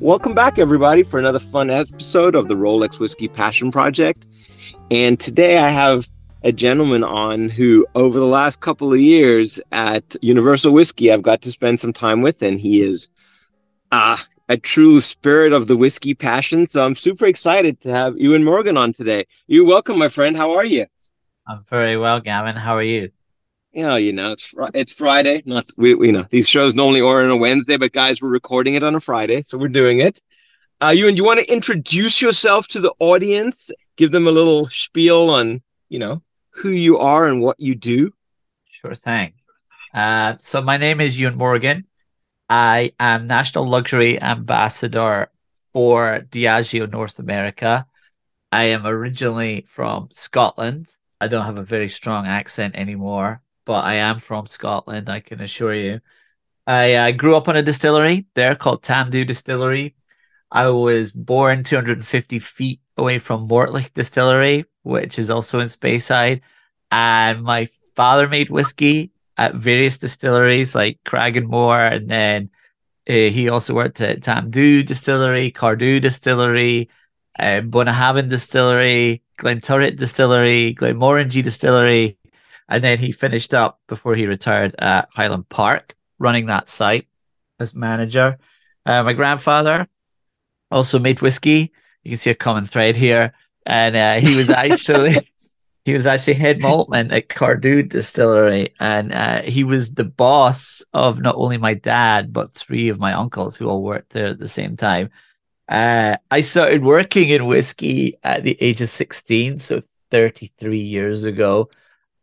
Welcome back, everybody, for another fun episode of the Rolex Whiskey Passion Project. And today I have a gentleman on who, over the last couple of years at Universal Whiskey, I've got to spend some time with, and he is uh, a true spirit of the whiskey passion. So I'm super excited to have Ewan Morgan on today. You're welcome, my friend. How are you? I'm very well, Gavin. How are you? Yeah, you know, it's it's Friday. Not we, we know these shows normally are on a Wednesday, but guys, we're recording it on a Friday, so we're doing it. Uh, Ewan, you want to introduce yourself to the audience? Give them a little spiel on, you know, who you are and what you do. Sure thing. Uh, so my name is Ewan Morgan. I am National Luxury Ambassador for Diageo North America. I am originally from Scotland. I don't have a very strong accent anymore, but I am from Scotland, I can assure you. I uh, grew up on a distillery there called Tamdhu Distillery. I was born 250 feet away from Mortlach Distillery, which is also in Speyside. And my father made whiskey at various distilleries like Cragganmore, and then uh, he also worked at Tamdhu Distillery, Cardhu Distillery, uh, Bunnahabhain Distillery, Glenturret Distillery, Glenmorangie Distillery, and then he finished up before he retired at Highland Park, running that site as manager. Uh, my grandfather also made whiskey. You can see a common thread here, and uh, he was actually he was actually head maltman at Cardhu Distillery, and uh, he was the boss of not only my dad but three of my uncles who all worked there at the same time. Uh, I started working in whiskey at the age of sixteen, so thirty three years ago,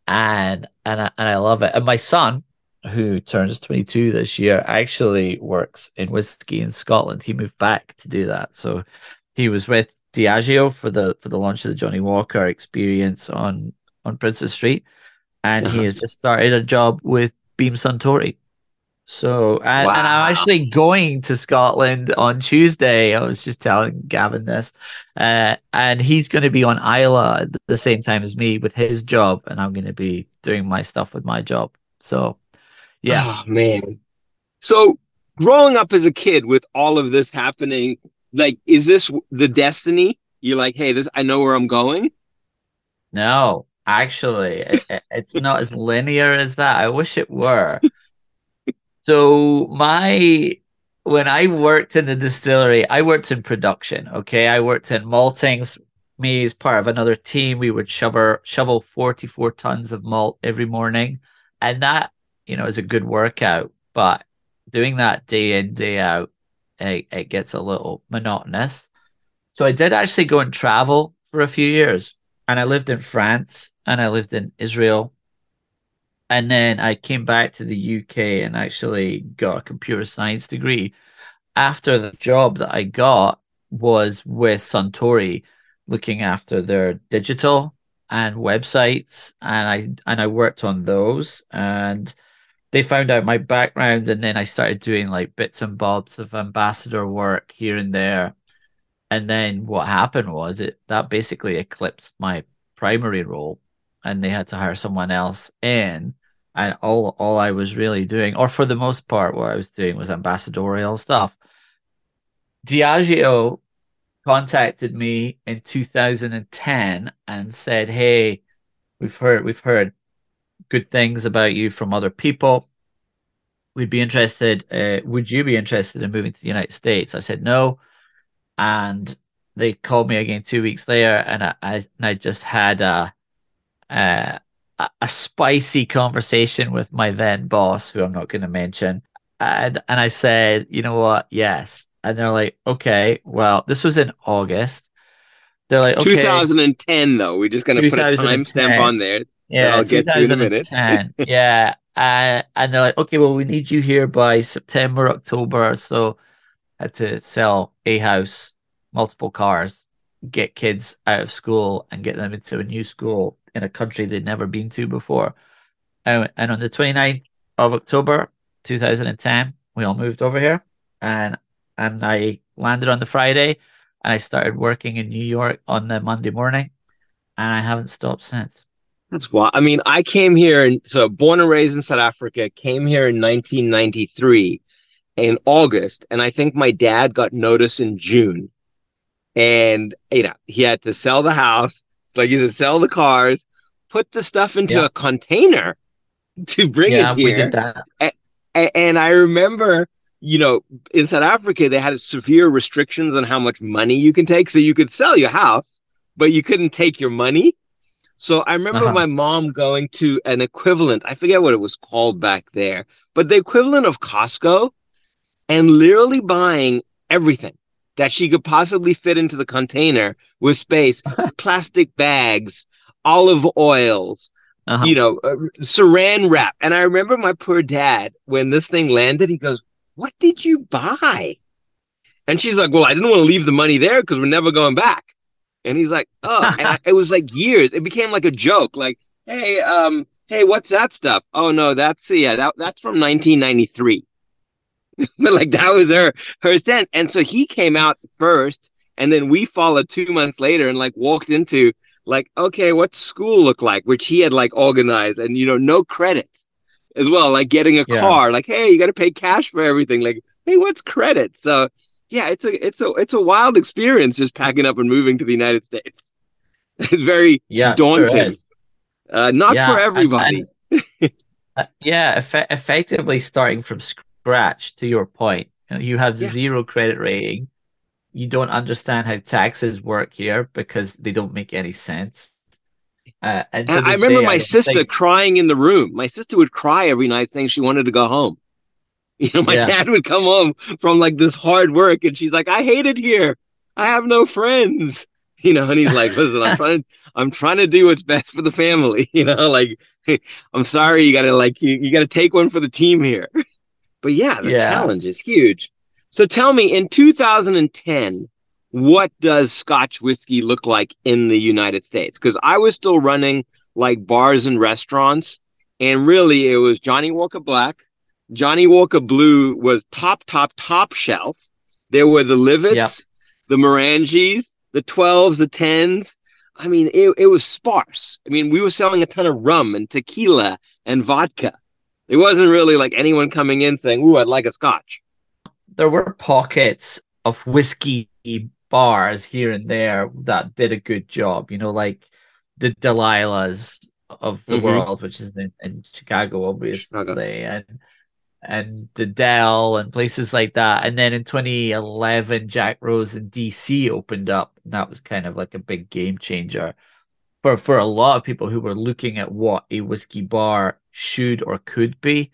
and and I, and I love it. And my son, who turns twenty two this year, actually works in whiskey in Scotland. He moved back to do that, so he was with Diageo for the for the launch of the Johnnie Walker experience on on Princes Street, and uh-huh. he has just started a job with Beam Suntory. So and, wow. and, I'm actually going to Scotland on Tuesday. I was just telling Gavin this, uh, and he's going to be on Islay at the same time as me with his job, and I'm going to be doing my stuff with my job. So, yeah, oh, man. So growing up as a kid with all of this happening like is this the destiny you're like hey this i know where i'm going no actually it, it's not as linear as that i wish it were so my when i worked in the distillery i worked in production okay i worked in maltings me as part of another team we would shovel shovel 44 tons of malt every morning and that you know is a good workout but doing that day in day out it, it gets a little monotonous. So I did actually go and travel for a few years. And I lived in France and I lived in Israel. And then I came back to the UK and actually got a computer science degree. After the job that I got was with Suntory, looking after their digital and websites, and I and I worked on those. And they found out my background and then I started doing like bits and bobs of ambassador work here and there. And then what happened was it that basically eclipsed my primary role and they had to hire someone else in. And all all I was really doing, or for the most part, what I was doing was ambassadorial stuff. Diageo contacted me in 2010 and said, Hey, we've heard we've heard good things about you from other people. We'd be interested. Uh, would you be interested in moving to the United States? I said no, and they called me again two weeks later, and I, I, and I just had a, a a spicy conversation with my then boss, who I'm not going to mention, and and I said, you know what, yes, and they're like, okay, well, this was in August. They're like, okay, 2010 though. We're just going to put a timestamp on there. Yeah, I'll get to in a minute. yeah. Uh, and they're like, okay, well, we need you here by September, October. So I had to sell a house, multiple cars, get kids out of school and get them into a new school in a country they'd never been to before. And, on the 29th of October 2010, we all moved over here and and I landed on the Friday and I started working in New York on the Monday morning and I haven't stopped since. That's why. I mean, I came here and so born and raised in South Africa, came here in 1993. in August, and I think my dad got notice in June. And you know, he had to sell the house, like he had to sell the cars, put the stuff into Yeah. a container to bring yeah, it here. we did that. A- and I remember, you know, in South Africa, they had severe restrictions on how much money you can take. So you could sell your house, but you couldn't take your money. So I remember Uh-huh. my mom going to an equivalent, I forget what it was called back there, but the equivalent of Costco and literally buying everything that she could possibly fit into the container with space, plastic bags, olive oils, Uh-huh. you know, uh, saran wrap. And I remember my poor dad when this thing landed, he goes, What did you buy? And she's like, Well, I didn't want to leave the money there because we're never going back. And he's like, Oh, and I, it was like years. It became like a joke, like, Hey, um, hey, what's that stuff? Oh no, that's yeah, that, that's from 1993. but like that was her her stand. And so he came out first, and then we followed two months later and like walked into like, okay, what's school look like? Which he had like organized and you know, no credit as well, like getting a Yeah. car, like, hey, you gotta pay cash for everything. Like, hey, what's credit? So yeah, it's a it's a it's a wild experience just packing up and moving to the United States. It's very Yeah, it sure daunting. uh not Yeah, for everybody. and, uh, yeah, effe- effectively starting from scratch. To your point, you, you have Yeah. zero credit rating. You don't understand how taxes work here because they don't make any sense. Uh, and And I remember day, my don't sister think- crying in the room. My sister would cry every night saying she wanted to go home. You know, my Yeah. dad would come home from like this hard work and she's like, I hate it here. I have no friends. You know, and he's like, listen, I'm trying to I'm trying to do what's best for the family. You know, like I'm sorry, you gotta like you, you gotta take one for the team here. But yeah, the Yeah. challenge is huge. So tell me, in 2010, what does Scotch whiskey look like in the United States? Because I was still running like bars and restaurants, and really it was Johnnie Walker Black, Johnnie Walker Blue was top, top, top shelf. There were the Livets, the Morangis, the 12s, the 10s. I mean, it, it was sparse. I mean, we were selling a ton of rum and tequila and vodka. It wasn't really like anyone coming in saying, Ooh, I'd like a scotch. There were pockets of whiskey bars here and there that did a good job, you know, like the Delilahs of the Mhm. world, which is in, in Chicago, obviously, Chicago. and and the Dell and places like that. And then in 2011, Jack Rose in DC opened up, and that was kind of like a big game changer for for a lot of people who were looking at what a whiskey bar should or could be,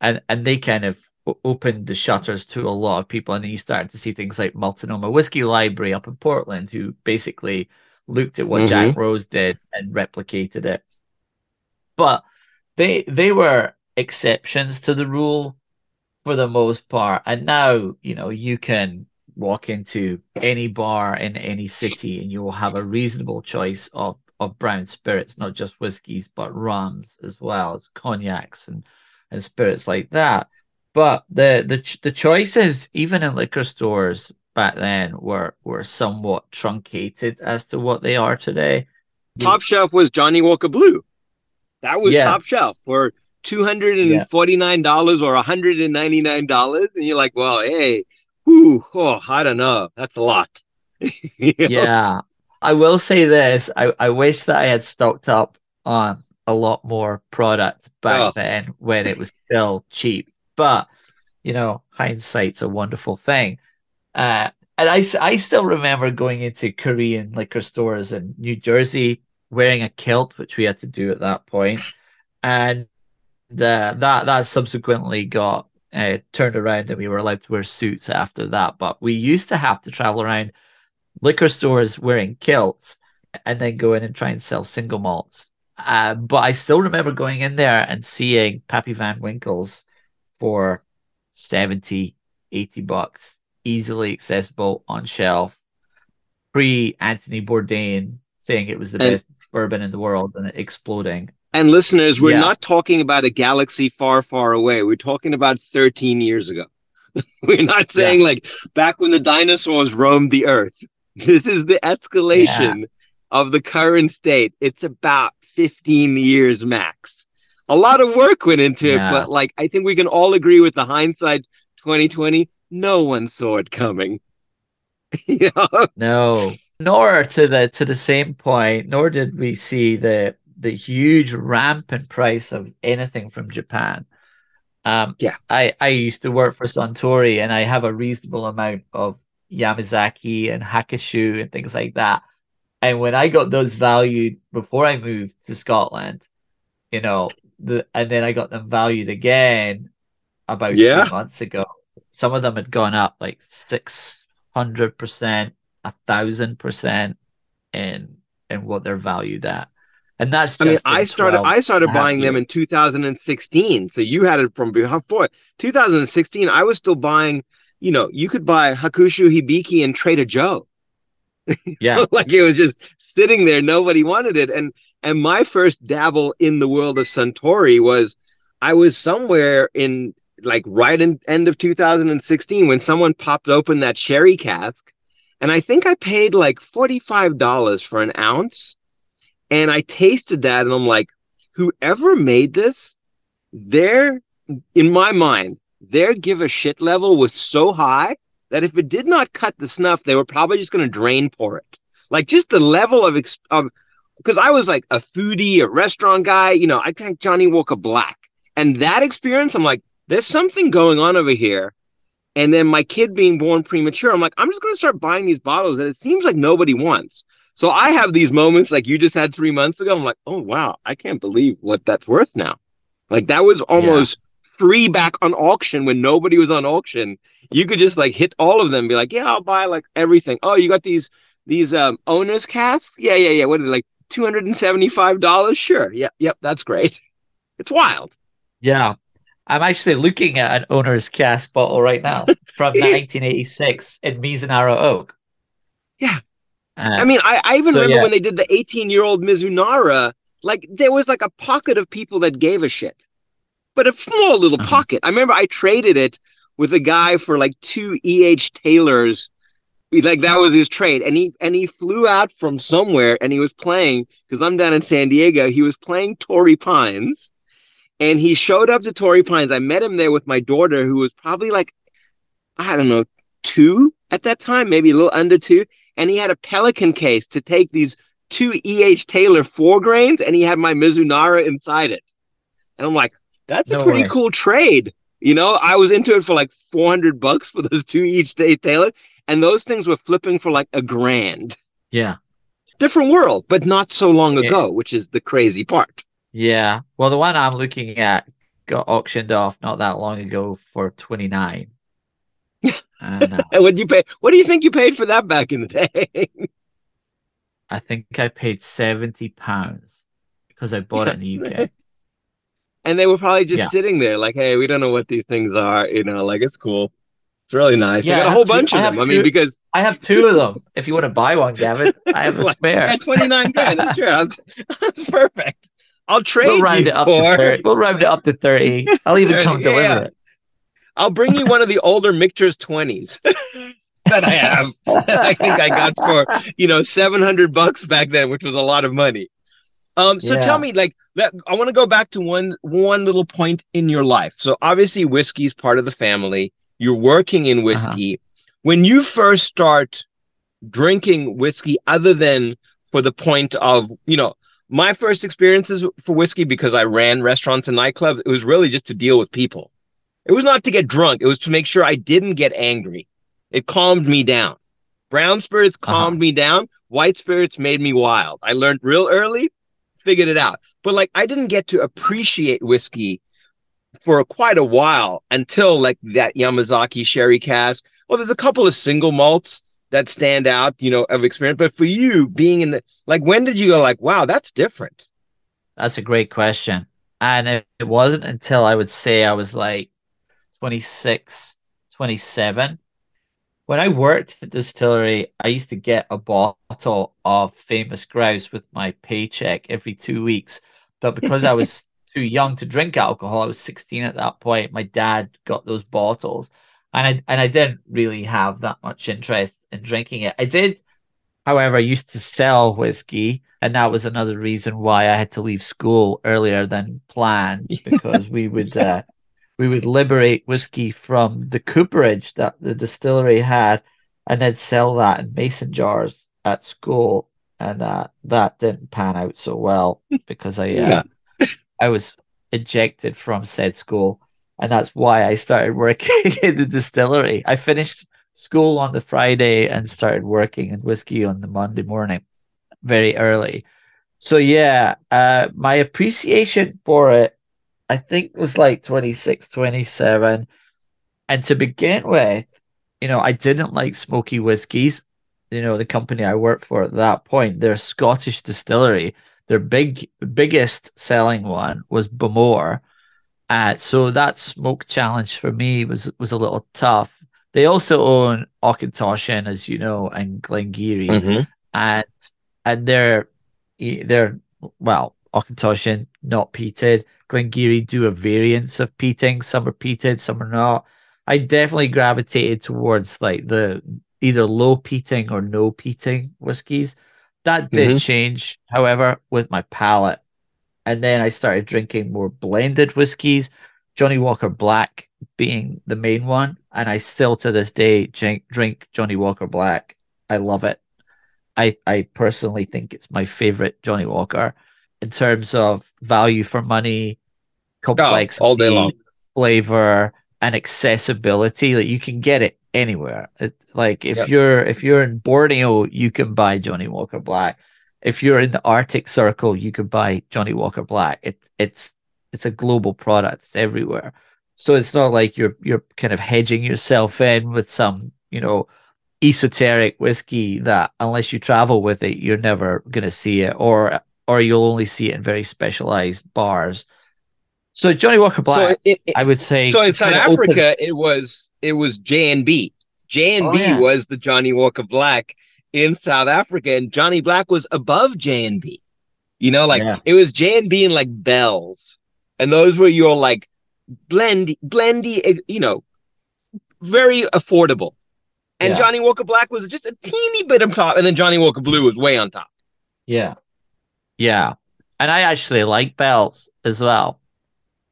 and and they kind of opened the shutters to a lot of people, and then you started to see things like Multnomah Whiskey Library up in Portland, who basically looked at what Jack mm-hmm. Rose did and replicated it. But they they were exceptions to the rule for the most part, and now you know you can walk into any bar in any city and you will have a reasonable choice of of brown spirits, not just whiskies, but rums as well as cognacs and and spirits like that. But the the the choices, even in liquor stores back then, were were somewhat truncated as to what they are today. Top shelf was Johnnie Walker Blue. That was Yeah. top shelf for $249 or $199. And you're like, well, hey, whew, oh, I don't know. That's a lot. Yeah. I will say this. I, I wish that I had stocked up on a lot more product back Oh. then when it was still cheap. But, you know, hindsight's a wonderful thing. Uh, and I still remember going into Korean liquor stores in New Jersey wearing a kilt, which we had to do at that. And the, that, that subsequently got uh, turned around and we were allowed to wear suits after that. But we used to have to travel around liquor stores wearing kilts and then go in and try and sell single malts. Uh, but I still remember going in there and seeing Pappy Van Winkles for 70, 80 bucks, easily accessible on shelf, pre Anthony Bourdain saying it was the And- best bourbon in the world and it exploding. And listeners, we're Yeah. not talking about a galaxy far, far away. We're talking about 13 years ago. we're not saying like back when the dinosaurs roamed the earth. This is the escalation of the current state. It's about 15 years max. A lot of work went into Yeah. it, but like I think we can all agree with the hindsight 2020, no one saw it coming. you know? No, nor to the to the same point, nor did we see the the huge ramp in price of anything from Japan. Um, yeah, I I used to work for Suntory, and I have a reasonable amount of Yamazaki and Hakushu and things like that. And when I got those valued before I moved to Scotland, you know, the and then I got them valued again about yeah. three months ago. Some of them had gone up like six hundred percent, a thousand percent in in what they're valued at. And that's I mean, I started I started buying them in 2016. So you had it from before 2016. I was still buying, you know, you could buy Hakushu Hibiki and Trader Joe. Yeah. like it was just sitting there. Nobody wanted it. And and my first dabble in the world of Suntory was I was somewhere in like right in end of 2016 when someone popped open that sherry cask. And I think I paid like $45 for an ounce. And I tasted that and I'm like, whoever made this, their in my mind, their give a shit level was so high that if it did not cut the snuff, they were probably just going to drain pour it. Like just the level of of because I was like a foodie, a restaurant guy, you know, I drank Johnnie Walker Black, and that experience, I'm like, there's something going on over here. And then my kid being born premature, I'm like, I'm just going to start buying these bottles that it seems like nobody wants. So I have these moments like you just had three months ago. I'm like, oh wow, I can't believe what that's worth now. Like that was almost free back on auction when nobody was on auction. You could just like hit all of them and be like, yeah, I'll buy like everything. Oh, you got these these um owners casks? Yeah, yeah, yeah. What are they like two hundred and seventy five dollars? Sure. Yep, yep, that's great. It's wild. Yeah. I'm actually looking at an owner's cask bottle right now from 1986 in Mizunara Oak. Yeah. Uh, I mean, I, I even so, remember yeah. when they did the 18 year old Mizunara, like there was like a pocket of people that gave a shit but a small little uh-huh. pocket. I remember I traded it with a guy for like two EH Taylors. Like that was his trade. And he and he flew out from somewhere and he was playing because I'm down in San Diego. He was playing Torrey Pines. And he showed up to Torrey Pines. I met him there with my daughter, who was probably like, I don't know, two at that time, maybe a little under two. And he had a Pelican case to take these two EH Taylor four grains, and he had my Mizunara inside it. And I'm like, that's no a pretty way. cool trade. You know, I was into it for like 400 bucks for those two each day Taylor, and those things were flipping for like a grand. Yeah. Different world, but not so long ago, which is the crazy part. Yeah. Well, the one I'm looking at got auctioned off not that long ago for 29. and, uh, what you pay? What do you think you paid for that back in the day? I think I paid 70 pounds because I bought it in the UK and they were probably just yeah. sitting there like, hey, we don't know what these things are, you know, like it's cool. It's really nice. Yeah, I got a whole two, bunch of them. Two, I mean, because I have two of them. If you want to buy one, Gavin, I have a spare. At twenty nine grand, that's sure. perfect. I'll trade we'll round you it up for... to 30. We'll round it up to thirty. I'll even 30, come deliver yeah. it. I'll bring you one of the older Michter's twenties that I have. I think I got for you know seven hundred bucks back then, which was a lot of money. Um, so yeah. tell me, like, that, I want to go back to one one little point in your life. So obviously, whiskey is part of the family. You're working in uh-huh. whiskey. Uh-huh. When you first start drinking whiskey, other than for the point of, you know, my first experiences for whiskey because I ran restaurants and nightclubs, it was really just to deal with people. It was not to get drunk. It was to make sure I didn't get angry. It calmed me down. Brown spirits uh-huh. calmed uh-huh. me down. White spirits made me wild. I learned real early figured it out. But like I didn't get to appreciate whiskey for quite a while until like that Yamazaki sherry cask. Well, there's a couple of single malts that stand out, you know, of experience. But for you being in the like, when did you go like, wow, that's different? That's a great question. And it, it wasn't until I would say I was like 26, 27 when I worked at the distillery, I used to get a bottle of famous grouse with my paycheck every two weeks. But because I was too young to drink alcohol, I was 16 at that point. My dad got those bottles, and I and I didn't really have that much interest in drinking it. I did, however, I used to sell whiskey, and that was another reason why I had to leave school earlier than planned because we would uh, we would liberate whiskey from the cooperage that the distillery had and then sell that in mason jars at school. And uh, that didn't pan out so well because I uh, yeah. I was ejected from said school. And that's why I started working in the distillery. I finished school on the Friday and started working in whiskey on the Monday morning very early. So yeah, uh, my appreciation for it, I think was like 26, 27. And to begin with, you know, I didn't like smoky whiskies. You know, the company I worked for at that point, they're Scottish distillery. Their big biggest selling one was Bowmore. Uh, so that smoke challenge for me was was a little tough. They also own Auchentoshan, as you know, and Glen Garioch, mm-hmm. and and they're they're well Auchentoshan not peated. Glen Garioch do a variance of peating. Some are peated, some are not. I definitely gravitated towards like the either low peating or no peating whiskies. That did mm-hmm. change, however, with my palate. And then I started drinking more blended whiskies, Johnnie Walker Black being the main one. And I still to this day drink, drink Johnnie Walker Black. I love it. I, I personally think it's my favorite Johnnie Walker in terms of value for money, complexity, oh, all day long. flavor, and accessibility. Like you can get it anywhere. It, like if yep. you're if you're in Borneo, you can buy Johnnie Walker Black. If you're in the Arctic Circle, you can buy Johnnie Walker Black. It it's it's a global product. It's everywhere. So it's not like you're you're kind of hedging yourself in with some, you know, esoteric whiskey that unless you travel with it, you're never gonna see it, or or you'll only see it in very specialized bars. So Johnnie Walker Black, so it, it, I would say. So in South Africa, open... it was it was J and B. J and B oh, was the Johnnie Walker Black in South Africa, and Johnny Black was above J and B. You know, like yeah. it was J and B and like Bell's, and those were your like blendy, blendy, you know, very affordable. And yeah. Johnnie Walker Black was just a teeny bit on top, and then Johnnie Walker Blue was way on top. Yeah, yeah, and I actually like Bell's as well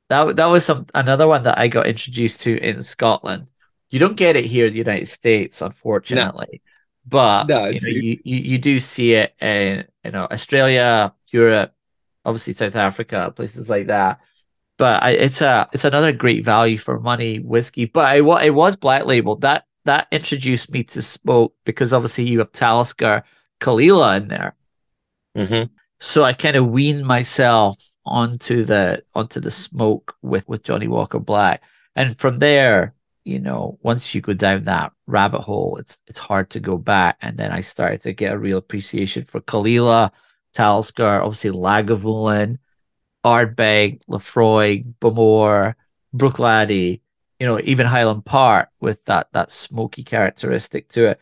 that that was some another one that I got introduced to in Scotland. You don't get it here in the United States, unfortunately. No. But no, you, know, you, you, you do see it in you know Australia, Europe, obviously South Africa, places like that. But I, it's a it's another great value for money whiskey. But it, it was black labeled. That that introduced me to smoke because obviously you have Talisker Caol Ila in there. Mm-hmm. So I kind of weaned myself onto the onto the smoke with with Johnnie Walker Black, and from there, you know, once you go down that rabbit hole, it's it's hard to go back. And then I started to get a real appreciation for Kalila, Ila, Talisker, obviously Lagavulin, Ardbeg, Laphroaig, Bowmore, Bruichladdich, you know, even Highland Park with that that smoky characteristic to it.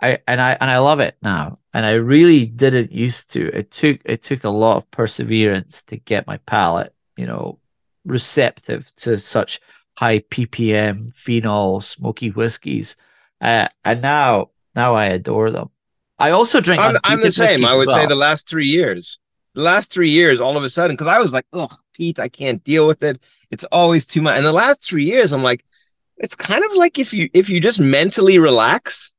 I and I and I love it now. And I really didn't used to. It took it took a lot of perseverance to get my palate, you know, receptive to such high ppm phenol smoky whiskies. Uh, and now now I adore them. I also drink. I'm, I'm the same. I would well. say the last three years. The last three years, all of a sudden, because I was like, oh, peat, I can't deal with it. It's always too much. And the last three years, I'm like, it's kind of like if you if you just mentally relax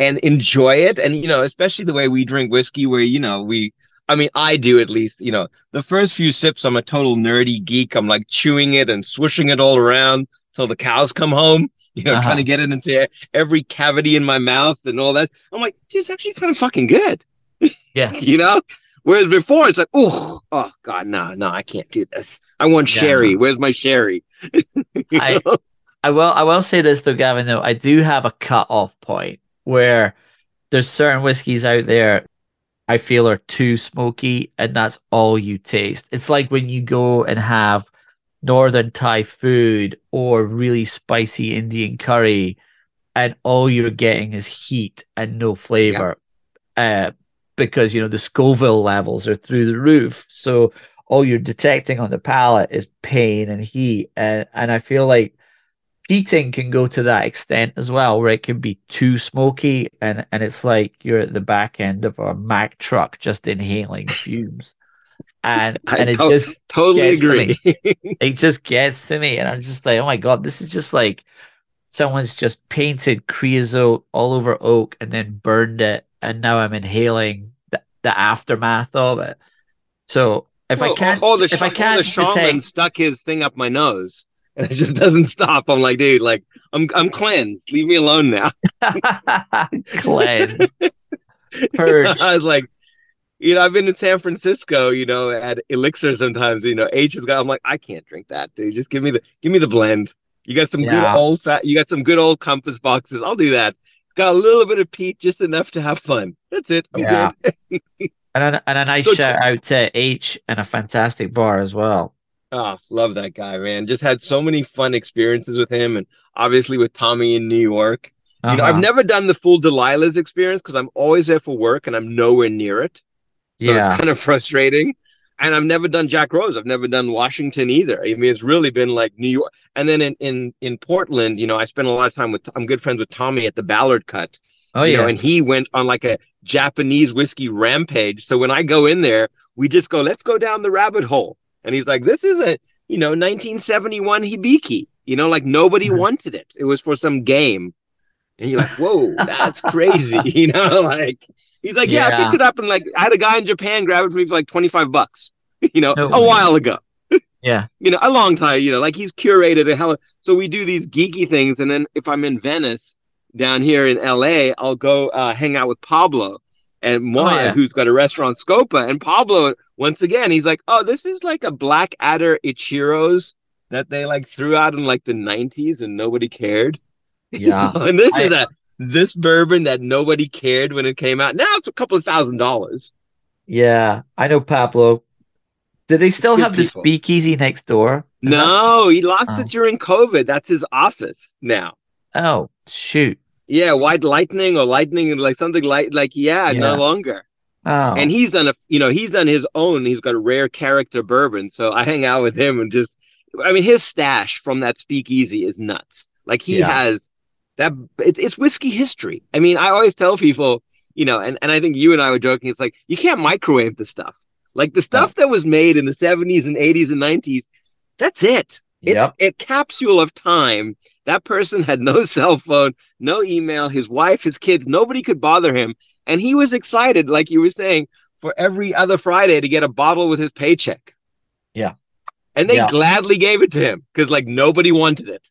and enjoy it. And, you know, especially the way we drink whiskey, where, you know, we, I mean, I do at least, you know, the first few sips, I'm a total nerdy geek. I'm like chewing it and swishing it all around till the cows come home, you know, uh-huh. trying to get it into every cavity in my mouth and all that. I'm like, dude, it's actually kind of fucking good. Yeah. you know? Whereas before it's like, oh, oh God, no, no, I can't do this. I want yeah, sherry. No. Where's my sherry? I, I will I will say this though, Gavin, though, I do have a cut off point where there's certain whiskeys out there I feel are too smoky and that's all you taste. It's like when you go and have northern Thai food or really spicy Indian curry and all you're getting is heat and no flavor. Uh, because you know the Scoville levels are through the roof. So all you're detecting on the palate is pain and heat. And and I feel like peating can go to that extent as well, where it can be too smoky and, and it's like you're at the back end of a Mack truck just inhaling fumes. and and it to- just totally gets to agree. it just gets to me, and I'm just like, oh my god, this is just like someone's just painted creosote all over oak and then burned it, and now I'm inhaling the, the aftermath of it. So if I can't, oh, the, if I can't the shaman detect, stuck his thing up my nose, and it just doesn't stop. I'm like, dude, like I'm I'm cleansed. Leave me alone now. cleansed, purged. I was like, you know, I've been in San Francisco, you know, at Elixir sometimes. You know, H has got. I'm like, I can't drink that, dude. Just give me the give me the blend. You got some good old fat. You got some good old compass boxes. I'll do that. Got a little bit of peat, just enough to have fun. That's it. I'm Yeah. good. And a, and a nice So- shout out to H and a fantastic bar as well. Oh, love that guy, man. Just had so many fun experiences with him, and obviously with Tommy in New York. You know, I've Uh-huh. never done the full Delilah's experience because I'm always there for work and I'm nowhere near it. So Yeah. it's kind of frustrating. And I've never done Jack Rose. I've never done Washington either. I mean, it's really been like New York. And then in in in Portland, you know, I spent a lot of time with. I'm good friends with Tommy at the Ballard Cut. Oh yeah, know, and he went on like a Japanese whiskey rampage. So when I go in there, we just go, let's go down the rabbit hole. And he's like, this is a you know 1971 Hibiki. You know, like nobody Mhm. wanted it. It was for some game. And you're like, whoa, that's crazy. You know, like he's like, yeah, I picked it up and like I had a guy in Japan grab it for me for like 25 bucks. You know, No a while ago. yeah, You know, a long time. You know, like he's curated a hell. So we do these geeky things, and then if I'm in Venice down here in LA, I'll go uh, hang out with Pablo and Moa, Oh, yeah. who's got a restaurant Scopa. And Pablo, once again, he's like, "Oh, this is like a Black Adder Ichiro's that they like threw out in like the '90s, and nobody cared." yeah. and this I- is a this bourbon that nobody cared when it came out. Now it's a couple of thousand dollars. Yeah, I know Pablo. Did they still Good have the speakeasy next door? No, he lost Oh. it during COVID. That's his office now. Oh, shoot. Yeah, white lightning or lightning and like something like like yeah, Yeah. no longer. Oh, And he's done a you know he's done his own. He's got a rare character bourbon, so I hang out with him and just I mean his stash from that speakeasy is nuts. Like he Yeah. has that it, it's whiskey history. I mean I always tell people you know and and I think you and I were joking. It's like you can't microwave the stuff. Like the stuff that was made in the seventies and eighties and nineties. That's it. It's Yep. a capsule of time. That person had no cell phone, no email, his wife, his kids, nobody could bother him. And he was excited, like you were saying, for every other Friday to get a bottle with his paycheck. Yeah. And they Yeah. gladly gave it to him because, like, nobody wanted it.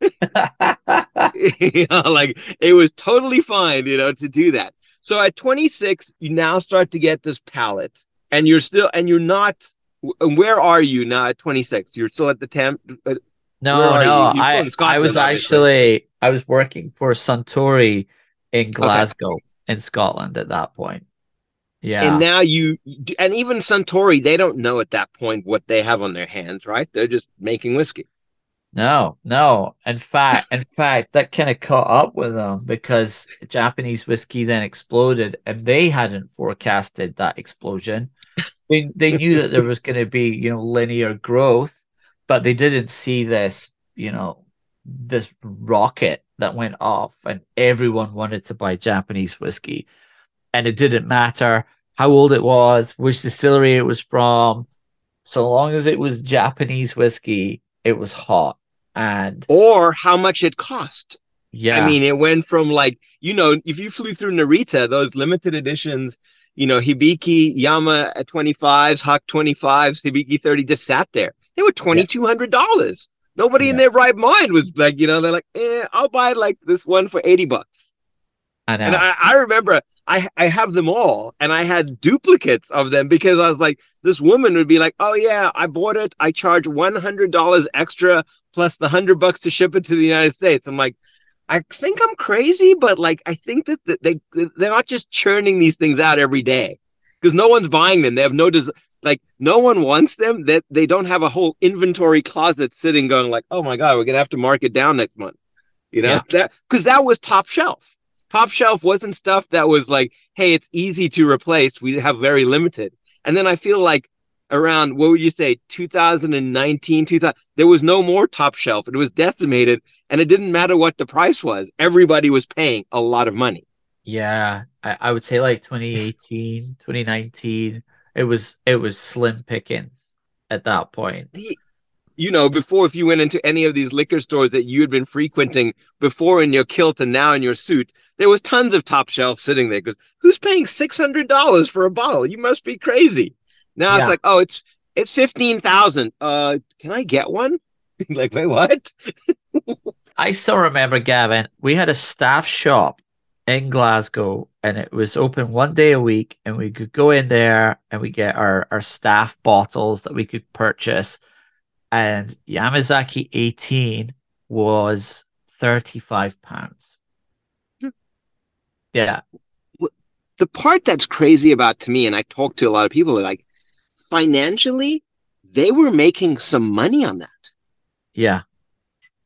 you know, like, it was totally fine, you know, to do that. So at 26, you now start to get this palate, and you're still, and you're not. And where are you now at 26? You're still at the temp. uh, no, no. you? I I was obviously. actually I was working for Suntory in Glasgow in Scotland at that point. Yeah. And now you, and even Suntory, they don't know at that point what they have on their hands, right? They're just making whiskey. No, no. In fact, in fact, that kind of caught up with them because Japanese whiskey then exploded, and they hadn't forecasted that explosion. They they knew that there was going to be, you know, linear growth, but they didn't see this, you know, this rocket that went off, and everyone wanted to buy Japanese whiskey, and it didn't matter how old it was, which distillery it was from, so long as it was Japanese whiskey, it was hot. And Or how much it cost. yeah, I mean, it went from like, you know, if you flew through Narita, those limited editions, you know, Hibiki, Yama at 25s, Huck 25s, Hibiki 30 just sat there. They were $2,200. Nobody in their right mind was like, you know, they're like, eh, I'll buy like this one for 80 bucks. I know. And I, I remember I, I have them all and I had duplicates of them because I was like, this woman would be like, oh yeah, I bought it. I charge $100 extra plus the hundred bucks to ship it to the United States. I'm like, I think I'm crazy, but like, I think that, that they, they're not just churning these things out every day because no one's buying them. They have no, des- like no one wants them that they don't have a whole inventory closet sitting going like, oh my God, we're going to have to mark it down next month. You know, Yeah. that because that was top shelf top shelf wasn't stuff that was like, hey, it's easy to replace. We have very limited. And then I feel like around what would you say, 2019, 2000, there was no more top shelf. It was decimated, and it didn't matter what the price was. Everybody was paying a lot of money. yeah, I, I would say like 2018, 2019, it was it was slim pickings at that point. You know, before if you went into any of these liquor stores that you had been frequenting before in your kilt and now in your suit, there was tons of top shelf sitting there because who's paying six hundred dollars for a bottle? You must be crazy. Now yeah. it's like, oh, it's it's fifteen thousand. Uh, can I get one? like, wait, what? I still remember, Gavin. We had a staff shop in Glasgow, and it was open one day a week, and we could go in there and we get our our staff bottles that we could purchase. And Yamazaki eighteen was thirty five pounds. Hmm. Yeah. The part that's crazy about to me, and I talk to a lot of people, like financially, they were making some money on that. Yeah.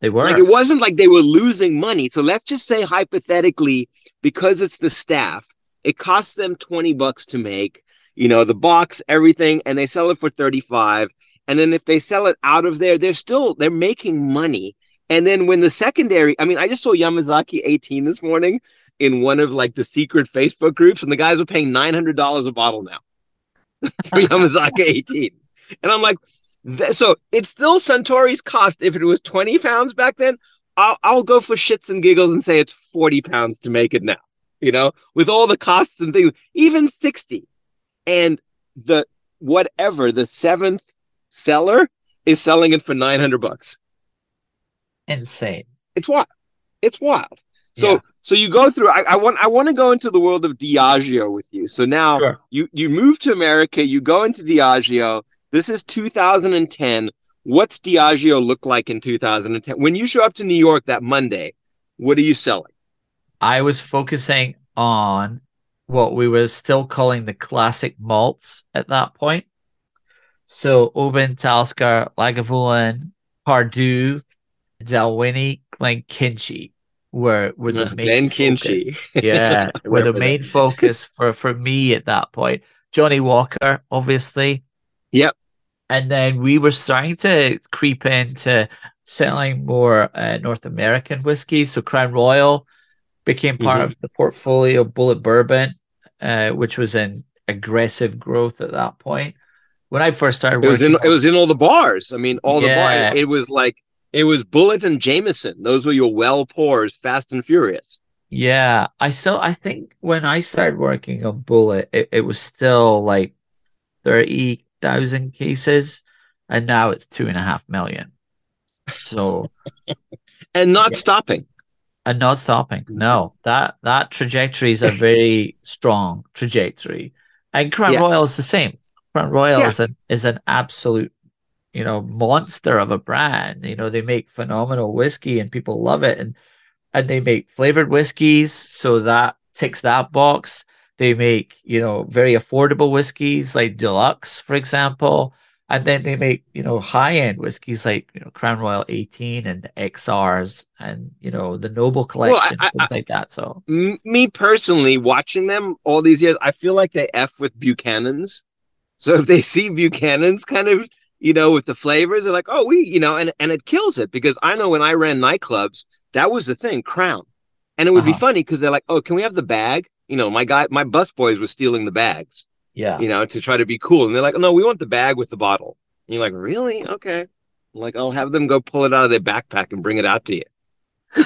They were. Like it wasn't like they were losing money. So let's just say hypothetically, because it's the staff, it costs them 20 bucks to make, you know, the box, everything, and they sell it for 35. And then if they sell it out of there, they're still they're making money. And then when the secondary, I mean, I just saw Yamazaki 18 this morning in one of like the secret Facebook groups, and the guys are paying $900 a bottle now for Yamazaki 18. And I'm like, so it's still Suntory's cost. If it was 20 pounds back then, I'll, I'll go for shits and giggles and say it's 40 pounds to make it now, you know, with all the costs and things, even 60. And the whatever, the seventh seller is selling it for 900 bucks. Insane. It's wild. It's wild. So, yeah. so you go through. I, I, want. I want to go into the world of Diageo with you. So now sure. you you move to America. You go into Diageo. This is 2010. What's Diageo look like in 2010? When you show up to New York that Monday, what are you selling? I was focusing on what we were still calling the classic malts at that point. So Oban, Talisker, Lagavulin, Cardhu, Dalwhinnie, Glenkinchie were were the main Glenkinchie. Yeah, were the main focus for for me at that point. Johnnie Walker, obviously. Yep. And then we were starting to creep into selling more uh, North American whiskey. So Crown Royal became part mm-hmm. of the portfolio. Bulleit Bourbon, uh, which was in aggressive growth at that point. When I first started, it was in it was in all the bars. I mean, all yeah. the bars. It was like it was Bulleit and Jameson. Those were your well pours, fast and furious. Yeah, I still I think when I started working on Bulleit, it, it was still like thirty thousand cases, and now it's two and a half million. So, and not yeah. stopping, and not stopping. Mm-hmm. No, that that trajectory is a very strong trajectory, and Crown yeah. Royal is the same. Crown Royal yeah. is an is an absolute, you know, monster of a brand. You know, they make phenomenal whiskey, and people love it, and and they make flavored whiskeys, so that ticks that box. They make, you know, very affordable whiskeys like Deluxe, for example. And then they make, you know, high end whiskeys like, you know, Crown Royal 18 and XRs and, you know, the Noble Collection, well, I, things I, like that. So, me personally, watching them all these years, I feel like they F with Buchanan's. So if they see Buchanan's kind of, you know, with the flavors, they're like, oh, we, you know, and, and it kills it because I know when I ran nightclubs, that was the thing, Crown. And it would uh-huh. be funny because they're like, oh, can we have the bag? You know, my guy, my bus boys were stealing the bags. Yeah. You know, to try to be cool. And they're like, no, we want the bag with the bottle. And you're like, really? Okay. I'm like, I'll have them go pull it out of their backpack and bring it out to you.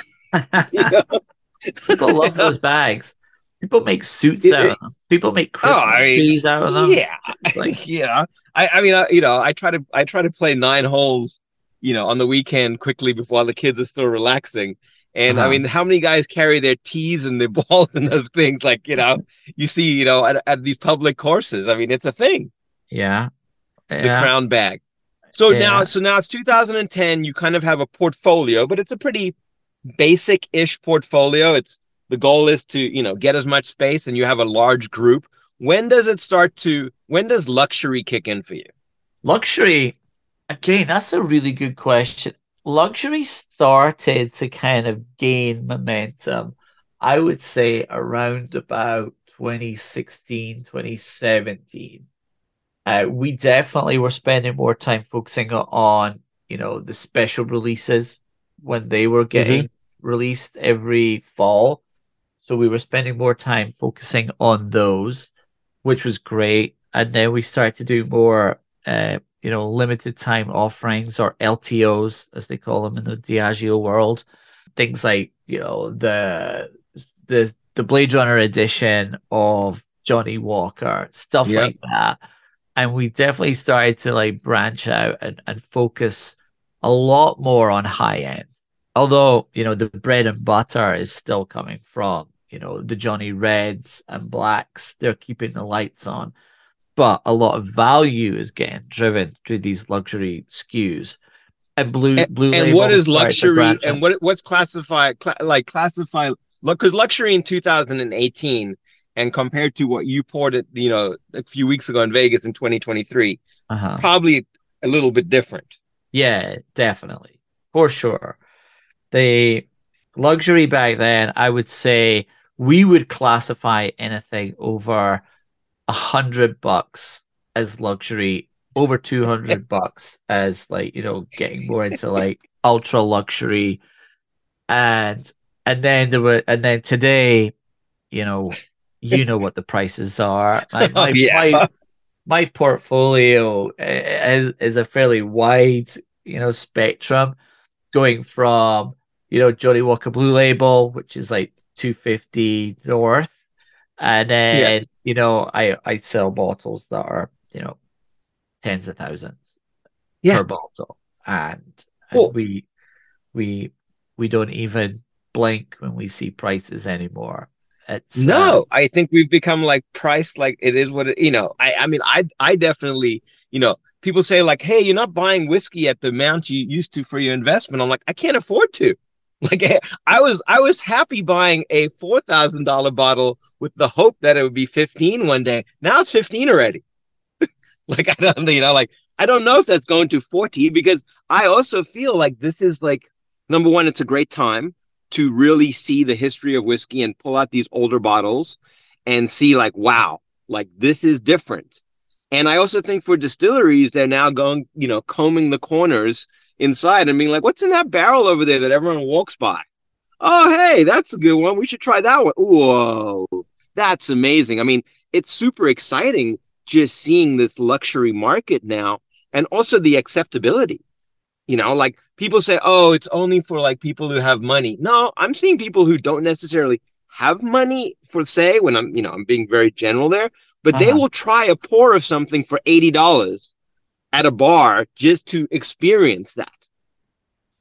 you? People love those bags. People make suits out of them. People make Christmas oh, I mean, trees out of them. Yeah, it's like yeah. I, I mean, I, you know, I try to I try to play nine holes, you know, on the weekend quickly before the kids are still relaxing, and uh-huh. I mean, how many guys carry their tees and their balls and those things? Like, you know, you see, you know, at, at these public courses. I mean, it's a thing. Yeah. yeah. The crown bag. So yeah. now, so now it's 2010. You kind of have a portfolio, but it's a pretty basic-ish portfolio. It's the goal is to, you know, get as much space, and you have a large group. When does it start to? When does luxury kick in for you? Luxury, again, that's a really good question luxury started to kind of gain momentum, I would say around about 2016, 2017. Uh, we definitely were spending more time focusing on, you know, the special releases when they were getting mm-hmm. released every fall. So we were spending more time focusing on those, which was great. and then we started to do more, uh, you know, limited time offerings or LTOs as they call them in the Diageo world. Things like you know the the the Blade Runner edition of Johnnie Walker, stuff yep. like that. And we definitely started to like branch out and, and focus a lot more on high end. Although, you know, the bread and butter is still coming from, you know, the Johnny Reds and Blacks. They're keeping the lights on. But a lot of value is getting driven through these luxury SKUs. And blue and, blue and what is luxury and what what's classified cl- like classified because luxury in 2018 and compared to what you poured it, you know, a few weeks ago in Vegas in 2023, uh-huh. probably a little bit different. Yeah, definitely. For sure. The luxury back then, I would say we would classify anything over a hundred bucks as luxury, over 200 bucks as like, you know, getting more into like ultra luxury. And, and then there were, and then today, you know, you know what the prices are. Oh, my my, yeah. my, my portfolio is is a fairly wide, you know, spectrum, going from you know Johnnie Walker Blue Label, which is like two fifty north, and then yeah. You know I I sell bottles that are you know tens of thousands yeah. per bottle, and, and we we we don't even blink when we see prices anymore. It's no, uh, I think we've become like priced like it is what it, you know. I I mean, I I definitely you know people say like, hey, you're not buying whiskey at the amount you used to for your investment. I'm like, I can't afford to. Like eh, I was I was happy buying a four thousand dollar bottle with the hope that it would be fifteen one day. Now it's fifteen already. like I don't you know like I don't know if that's going to forty because I also feel like this is like number one, it's a great time to really see the history of whiskey and pull out these older bottles and see like wow like this is different and i also think for distilleries they're now going you know combing the corners inside and being like what's in that barrel over there that everyone walks by? Oh hey that's a good one. We should try that one. Whoa that's amazing. I mean it's super exciting just seeing this luxury market now and also the acceptability. You know, like people say, oh, it's only for like people who have money. No, I'm seeing people who don't necessarily have money for say when I'm, you know, I'm being very general there, but uh-huh. they will try a pour of something for $80 at a bar just to experience that.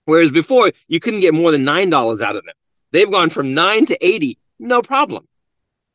Whereas before you couldn't get more than $9 out of them. They've gone from 9 to 80, no problem.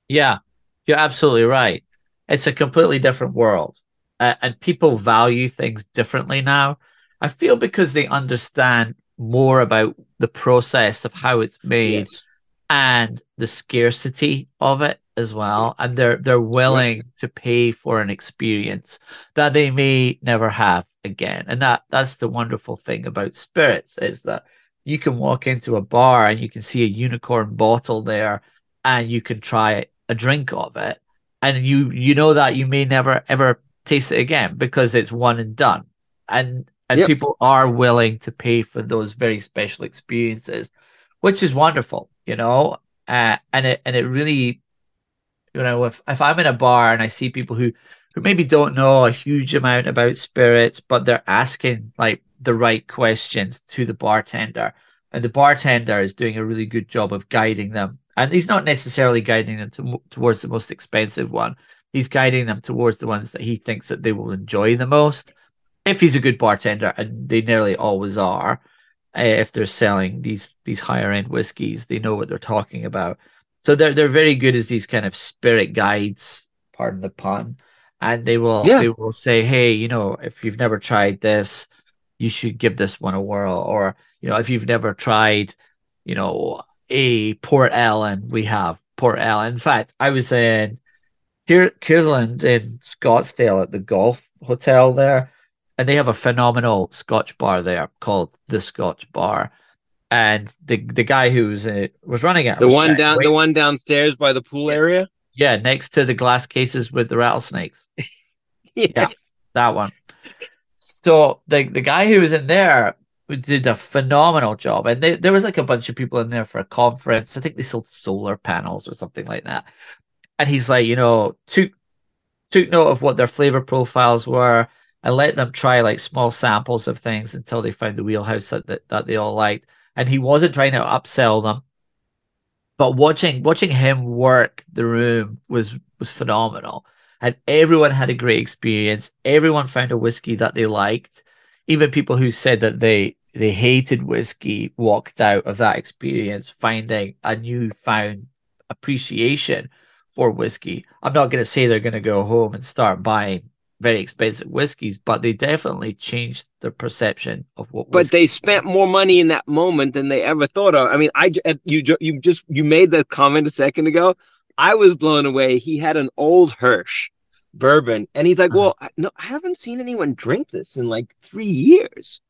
Yeah. You're absolutely right. It's a completely different world. Uh, and people value things differently now I feel because they understand more about the process of how it's made yes. and the scarcity of it as well and they're they're willing to pay for an experience that they may never have again. And that that's the wonderful thing about spirits is that you can walk into a bar and you can see a unicorn bottle there and you can try a drink of it. And you you know that you may never ever taste it again because it's one and done. And and yep. people are willing to pay for those very special experiences, which is wonderful, you know. Uh, and it and it really, you know, if if I'm in a bar and I see people who who maybe don't know a huge amount about spirits, but they're asking like the right questions to the bartender, and the bartender is doing a really good job of guiding them, and he's not necessarily guiding them to, towards the most expensive one. He's guiding them towards the ones that he thinks that they will enjoy the most if he's a good bartender, and they nearly always are, uh, if they're selling these these higher end whiskies, they know what they're talking about. So they're they're very good as these kind of spirit guides, pardon the pun, and they will yeah. they will say, hey, you know, if you've never tried this, you should give this one a whirl, or you know, if you've never tried, you know, a Port Ellen, we have Port Ellen. In fact, I was in Kierland in Scottsdale at the golf hotel there and they have a phenomenal Scotch bar there called the Scotch Bar. And the the guy who's uh, was running it, the one down, the one downstairs by the pool area. Yeah, next to the glass cases with the rattlesnakes. yes. Yeah, that one. So the the guy who was in there did a phenomenal job, and they, there was like a bunch of people in there for a conference. I think they sold solar panels or something like that. And he's like, you know, two took note of what their flavor profiles were and let them try like small samples of things until they found the wheelhouse that, that, that they all liked. And he wasn't trying to upsell them, but watching watching him work the room was was phenomenal. And everyone had a great experience. Everyone found a whiskey that they liked. Even people who said that they they hated whiskey walked out of that experience finding a newfound appreciation for whiskey. I'm not going to say they're going to go home and start buying very expensive whiskeys, but they definitely changed their perception of what. But they spent more money in that moment than they ever thought of. I mean, I you you just you made that comment a second ago. I was blown away. He had an old Hirsch bourbon, and he's like, uh-huh. "Well, no, I haven't seen anyone drink this in like three years."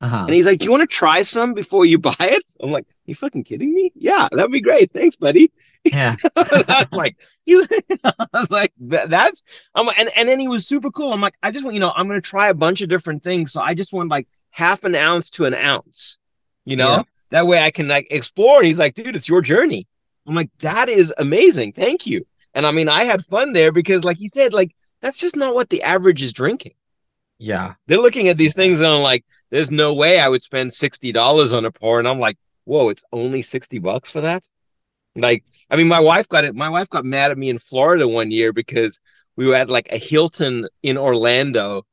Uh-huh. And he's like, "Do you want to try some before you buy it?" I'm like, "You fucking kidding me? Yeah, that'd be great. Thanks, buddy." Yeah, that's like you, I was like, "That's." I'm and and then he was super cool. I'm like, I just want you know, I'm gonna try a bunch of different things, so I just want like half an ounce to an ounce, you know. Yeah. That way I can like explore. And he's like, dude, it's your journey. I'm like, that is amazing. Thank you. And I mean, I had fun there because, like he said, like that's just not what the average is drinking. Yeah. They're looking at these things and I'm like, there's no way I would spend $60 on a pour. And I'm like, whoa, it's only 60 bucks for that? Like, I mean, my wife got it. My wife got mad at me in Florida one year because we were at like a Hilton in Orlando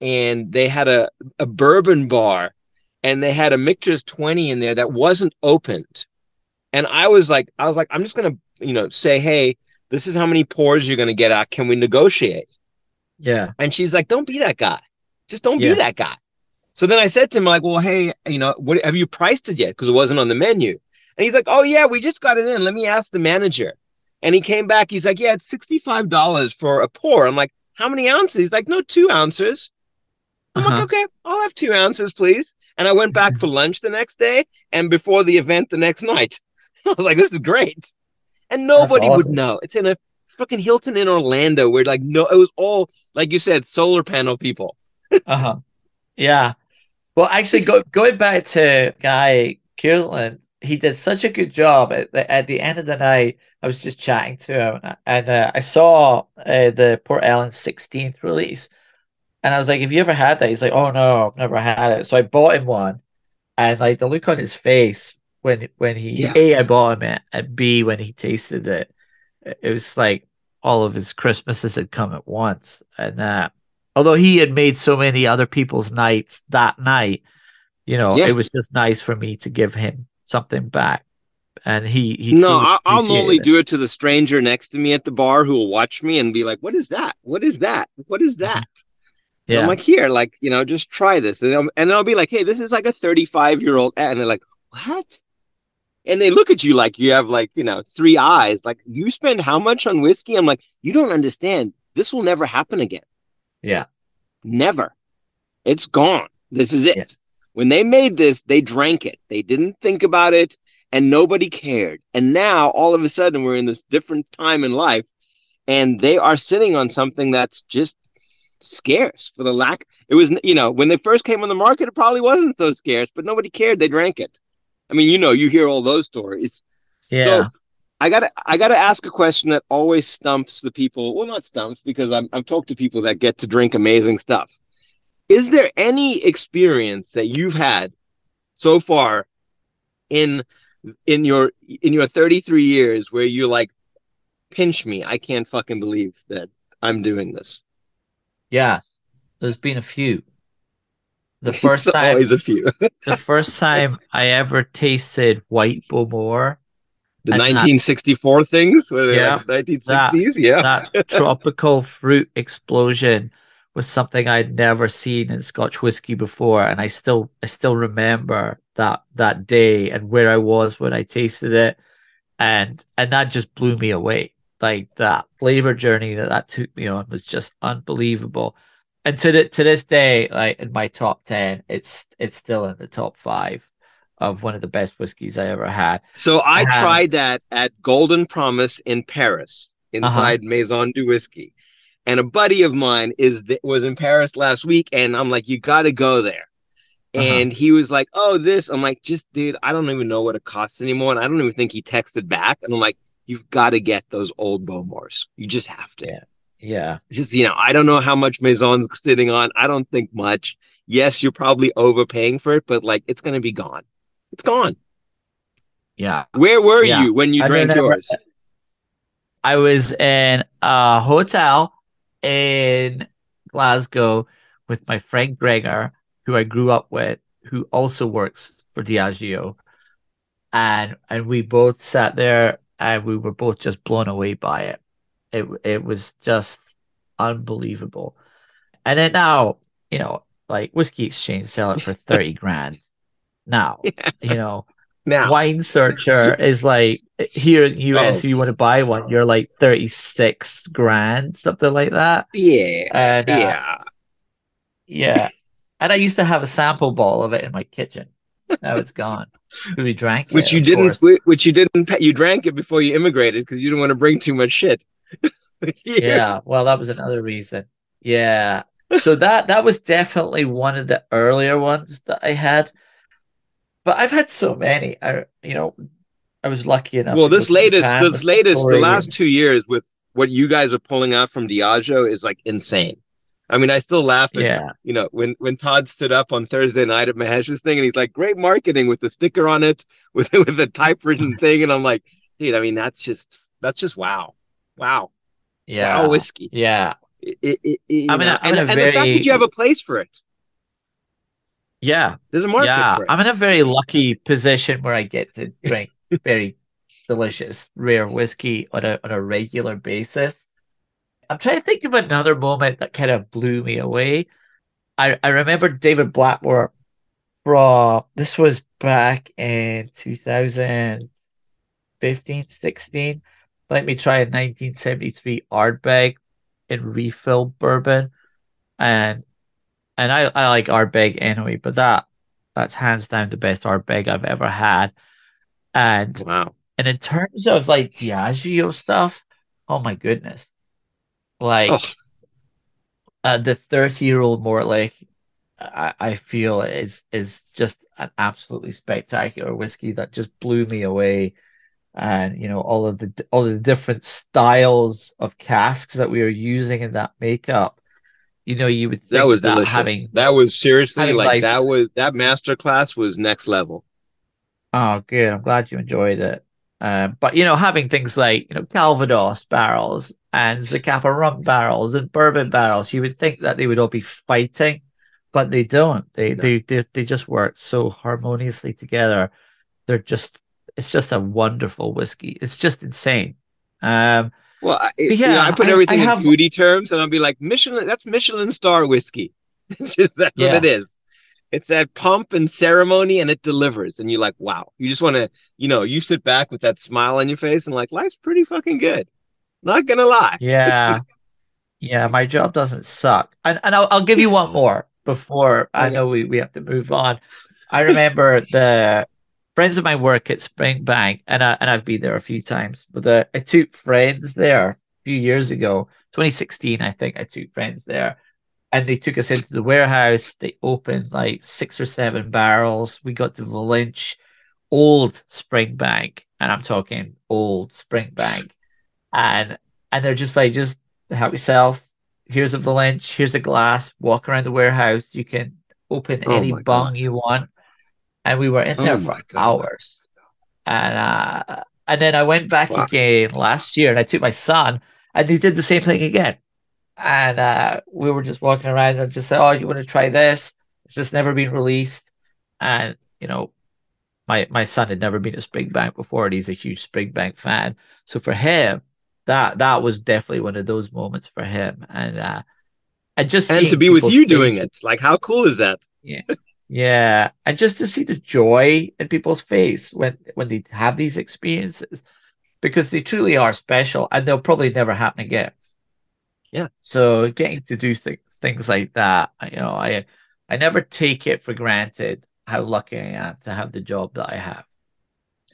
and they had a, a bourbon bar and they had a Michter's 20 in there that wasn't opened. And I was like, I was like, I'm just going to, you know, say, hey, this is how many pours you're going to get out. Can we negotiate? Yeah. And she's like, don't be that guy. Just don't yeah. be that guy. So then I said to him, like, well, hey, you know, what have you priced it yet? Because it wasn't on the menu. And he's like, oh, yeah, we just got it in. Let me ask the manager. And he came back. He's like, yeah, it's $65 for a pour. I'm like, how many ounces? He's like, no, two ounces. I'm uh-huh. like, okay, I'll have two ounces, please. And I went back for lunch the next day and before the event the next night. I was like, this is great and nobody awesome. would know. It's in a fucking Hilton in Orlando where like no, it was all like you said, solar panel people. uh huh. Yeah. Well, actually, go, going back to Guy Kierland, he did such a good job. At the, at the end of the night, I was just chatting to him, and uh, I saw uh, the Port Ellen 16th release, and I was like, "Have you ever had that?" He's like, "Oh no, I've never had it." So I bought him one, and like the look on his face when when he yeah. a I bought him it and b when he tasted it, it was like all of his Christmases had come at once, and that although he had made so many other people's nights that night, you know, yeah. it was just nice for me to give him something back. And he, he no, I'll, I'll normally it. do it to the stranger next to me at the bar who will watch me and be like, "What is that? What is that? What is mm-hmm. that?" Yeah. I'm like, here, like, you know, just try this. And, I'll, and I'll be like, hey, this is like a 35 year old. And they're like, what? and they look at you like you have like you know three eyes like you spend how much on whiskey i'm like you don't understand this will never happen again yeah never it's gone this is it yeah. When they made this they drank it they didn't think about it and nobody cared and now all of a sudden we're in this different time in life and they are sitting on something that's just scarce for the lack it was you know when they first came on the market it probably wasn't so scarce but nobody cared they drank it I mean, you know, you hear all those stories. Yeah. So I gotta I gotta ask a question that always stumps the people. Well, not stumps because I'm I've talked to people that get to drink amazing stuff. Is there any experience that you've had so far in in your in your 33 years where you're like, pinch me, I can't fucking believe that I'm doing this? Yes, there's been a few. The first time, always a few. the first time I ever tasted White Bowmore. The 1964 that, things, yeah, like 1960s, that, yeah. that tropical fruit explosion was something I'd never seen in Scotch whiskey before, and I still, I still remember that that day and where I was when I tasted it, and and that just blew me away. Like that flavor journey that that took me on was just unbelievable and to the, to this day, like in my top ten, it's it's still in the top five of one of the best whiskeys I ever had. So I um, tried that at Golden Promise in Paris, inside uh-huh. Maison du Whisky, and a buddy of mine is was in Paris last week, and I'm like, you got to go there. Uh-huh. And he was like, "Oh, this." I'm like, "Just, dude, I don't even know what it costs anymore." And I don't even think he texted back. And I'm like, "You've got to get those old Bowmores. You just have to." Yeah. Yeah. Just you know, I don't know how much Maison's sitting on. I don't think much. Yes, you're probably overpaying for it, but like it's gonna be gone. It's gone. Yeah. Where were Yeah. you when you I drank yours? I was in a hotel in Glasgow with my friend Gregor, who I grew up with, who also works for Diageo. And and we both sat there and we were both just blown away by it. It it was just unbelievable. And then now, you know, like Whiskey Exchange sell it for 30 grand. Now, you know, Now, Wine Searcher is like here in US, Oh. if you want to buy one, you're like 36 grand, something like that. yeah, And uh, yeah. yeah. And I used to have a sample bottle of it in my kitchen. Now it's gone. We drank Which it, you didn't, course. which you didn't, you drank it before you immigrated because you didn't want to bring too much shit. Yeah, well, that was another reason. Yeah. So that that was definitely one of the earlier ones that I had. But I've had so many. I you know, I was lucky enough. Well, this latest, Japan this latest, the last two years with what you guys are pulling out from Diageo is like insane. I mean, I still laugh at Yeah. you know, when when Todd stood up on Thursday night at Mahesh's thing, and he's like, "Great marketing with the sticker on it, with with the typewritten thing," and I'm like, "Dude, I mean, that's just that's just wow, wow, Yeah. wow, whiskey." Yeah. It, it, it, I mean, in know, a- I'm and, and the fact that you have a place for it, Yeah. there's a market yeah, for it. I'm in a very lucky position where I get to drink very delicious rare whiskey on a on a regular basis. I'm trying to think of another moment that kind of blew me away. I I remember David Blackmore from this was back in 2015, 16. Let me try a 1973 Ardbeg in refill bourbon, and and I I like Ardbeg anyway, but that that's hands down the best Ardbeg I've ever had. And wow, and in terms of like Diageo stuff, oh my goodness. Like Oh. uh, the 30 year old Mortlach, I, I feel is is just an absolutely spectacular whiskey that just blew me away. And you know, all of the all of the different styles of casks that we were using in that makeup. You know, you would think that was that delicious. having that was seriously like, like- that was that master class was next level. Oh, good. I'm glad you enjoyed it. Um, but you know, having things like you know Calvados barrels and Zacapa rum barrels and bourbon barrels, you would think that they would all be fighting, but they don't. They No. they, they they just work so harmoniously together. They're just it's just a wonderful whiskey. It's just insane. Um, Well, I, But you know, yeah, I put everything I in have- foodie terms, and I'll be like Michelin. That's Michelin star whiskey. That's Yeah. what it is. It's that pump and ceremony, and it delivers. And you're like, wow. You just want to, you know, you sit back with that smile on your face, and like, life's pretty fucking good. Not gonna lie. yeah, yeah. My job doesn't suck. And and I'll I'll give you one more before I know we, we have to move on. I remember the friends of mine work at Springbank, and I and I've been there a few times. But the, I took friends there a few years ago, 2016, I think. I took friends there, and they took us into the warehouse. They opened like six or seven barrels. We got to Valinch, old Springbank, and I'm talking old Springbank, and and they're just like, just help yourself. Here's a Valinch. Here's a glass. Walk around the warehouse. You can open Oh any bung God. you want. And we were in Oh there for God. hours. And uh, and then I went back Wow. again last year, and I took my son, and they did the same thing again. And uh, we were just walking around and just said, "Oh, you want to try this? It's just never been released." And you know, my my son had never been to Springbank before, and he's a huge Springbank fan. So for him, that that was definitely one of those moments for him. And uh, and just And to be with you doing it, like, how cool is that? Yeah. Yeah, and just to see the joy in people's face when when they have these experiences, because they truly are special, and they'll probably never happen again. Yeah. So getting to do th- things like that, you know, I I never take it for granted how lucky I am to have the job that I have.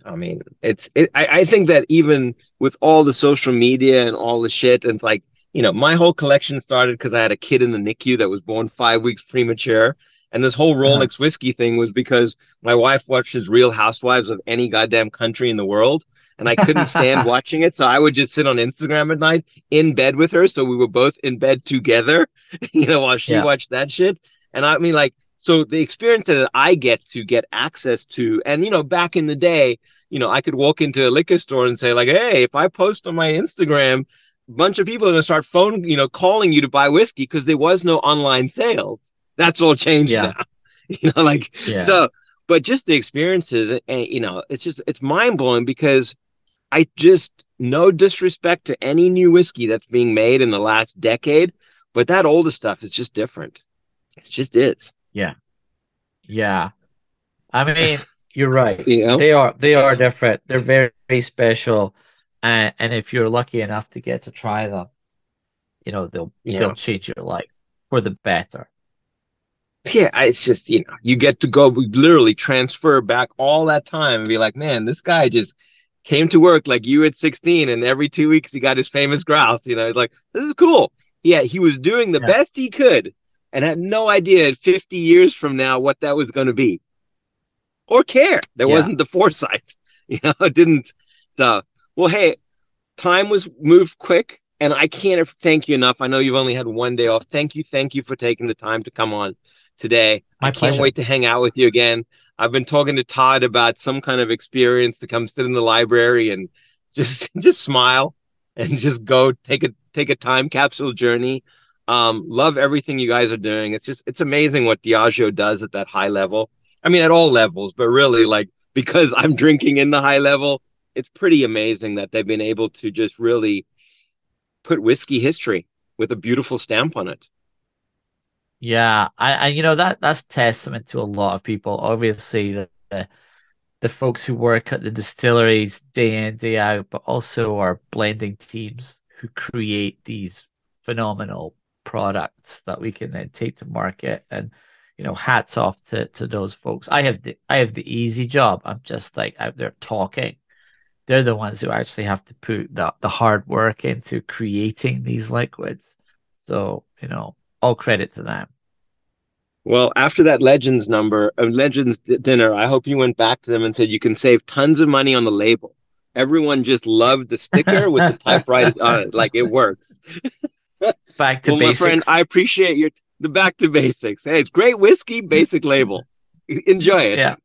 I mean, it's. It, I, I think that even with all the social media and all the shit, and like you know, my whole collection started because I had a kid in the NICU that was born five weeks premature, And this whole uh-huh. Rolex uh-huh. whiskey thing was because my wife watches Real Housewives of any goddamn country in the world. And I couldn't stand watching it. So I would just sit on Instagram at night in bed with her. So we were both in bed together, you know, while she yeah. watched that shit. And I mean, like, so the experience that I get to get access to, and, you know, back in the day, you know, I could walk into a liquor store and say, like, hey, if I post on my Instagram, a bunch of people are going to start phone, you know, calling you to buy whiskey because there was no online sales. That's all changed yeah. now. You know, like, yeah. so, but just the experiences, and, eh, you know, it's just, it's mind blowing because I just, no disrespect to any new whiskey that's being made in the last decade, but that older stuff is just different. It just is. Yeah. Yeah. I mean, you're right. You know? They are they are different. They're very, very special. And and if you're lucky enough to get to try them, you know, they'll yeah. they'll change your life for the better. Yeah, it's just, you know, you get to go literally transfer back all that time and be like, man, this guy just came to work like you at 16 and every two weeks he got his famous grouse. You know, it's like, this is cool. Yeah, he was doing the yeah. best he could and had no idea 50 years from now what that was going to be or care. There yeah. wasn't the foresight, you know, it didn't. So, well, hey, time was moved quick, and I can't thank you enough. I know you've only had one day off. Thank you, thank you for taking the time to come on today. My I can't pleasure. wait to hang out with you again. I've been talking to Todd about some kind of experience to come sit in the library and just just smile and just go take a take a time capsule journey. Um, love everything you guys are doing. It's just it's amazing what Diageo does at that high level. I mean, at all levels, but really, like, because I'm drinking in the high level, it's pretty amazing that they've been able to just really put whiskey history with a beautiful stamp on it. Yeah, I, I you know that that's testament to a lot of people. Obviously, the, the the folks who work at the distilleries day in day out, but also our blending teams who create these phenomenal products that we can then take to market and you know, hats off to, to those folks. I have the I have the easy job. I'm just like out there talking. They're the ones who actually have to put the, the hard work into creating these liquids. So, you know, all credit to them. Well, after that Legends number, uh, Legends dinner, I hope you went back to them and said you can save tons of money on the label. Everyone just loved the sticker with the typewriter on it. Like it works. Back to well, basics. my friend, I appreciate your the back to basics. Hey, it's great whiskey, basic label. Enjoy it. Yeah.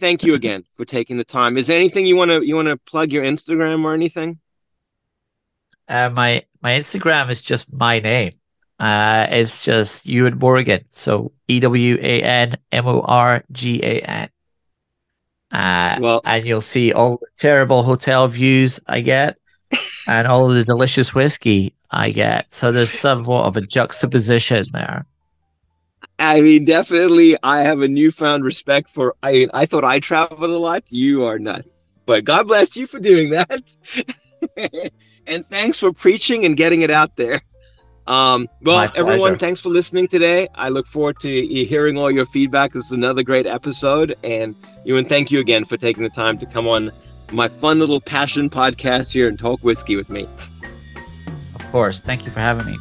Thank you again for taking the time. Is there anything you want to you want to plug your Instagram or anything? Uh, my my Instagram is just my name. Uh, it's just Ewan Morgan. So E W A N M O R G A N. Uh, well, and you'll see all the terrible hotel views I get, and all the delicious whiskey I get. So there's somewhat of a juxtaposition there. I mean, definitely, I have a newfound respect for. I mean, I thought I traveled a lot. You are nuts, but God bless you for doing that. and thanks for preaching and getting it out there. Um, well, everyone, thanks for listening today. I look forward to hearing all your feedback. This is another great episode, and Ewan, thank you again for taking the time to come on my fun little passion podcast here and talk whiskey with me. Of course. Thank you for having me.